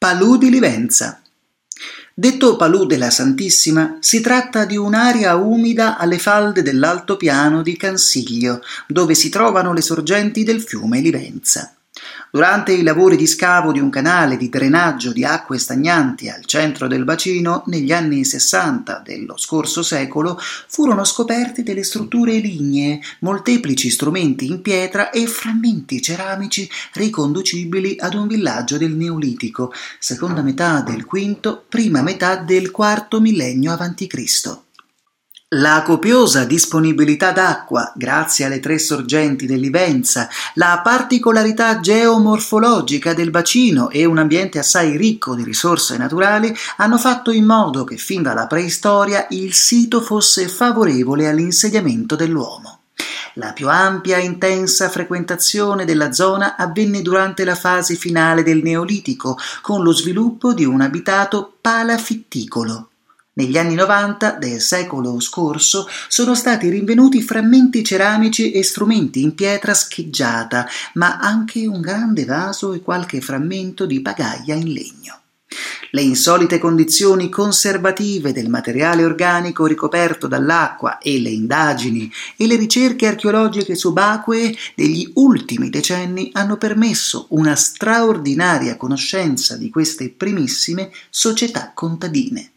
Palù di Livenza. Detto Palù della Santissima, si tratta di un'area umida alle falde dell'altopiano di Cansiglio, dove si trovano le sorgenti del fiume Livenza. Durante i lavori di scavo di un canale di drenaggio di acque stagnanti al centro del bacino, negli anni 60 dello scorso secolo, furono scoperti delle strutture lignee, molteplici strumenti in pietra e frammenti ceramici riconducibili ad un villaggio del Neolitico, seconda metà del V, prima metà del IV millennio a.C. La copiosa disponibilità d'acqua, grazie alle tre sorgenti dell'Ivenza, la particolarità geomorfologica del bacino e un ambiente assai ricco di risorse naturali hanno fatto in modo che fin dalla preistoria il sito fosse favorevole all'insediamento dell'uomo. La più ampia e intensa frequentazione della zona avvenne durante la fase finale del Neolitico, con lo sviluppo di un abitato palafitticolo. Negli anni 90 del secolo scorso sono stati rinvenuti frammenti ceramici e strumenti in pietra scheggiata, ma anche un grande vaso e qualche frammento di pagaia in legno. Le insolite condizioni conservative del materiale organico ricoperto dall'acqua e le indagini e le ricerche archeologiche subacquee degli ultimi decenni hanno permesso una straordinaria conoscenza di queste primissime società contadine.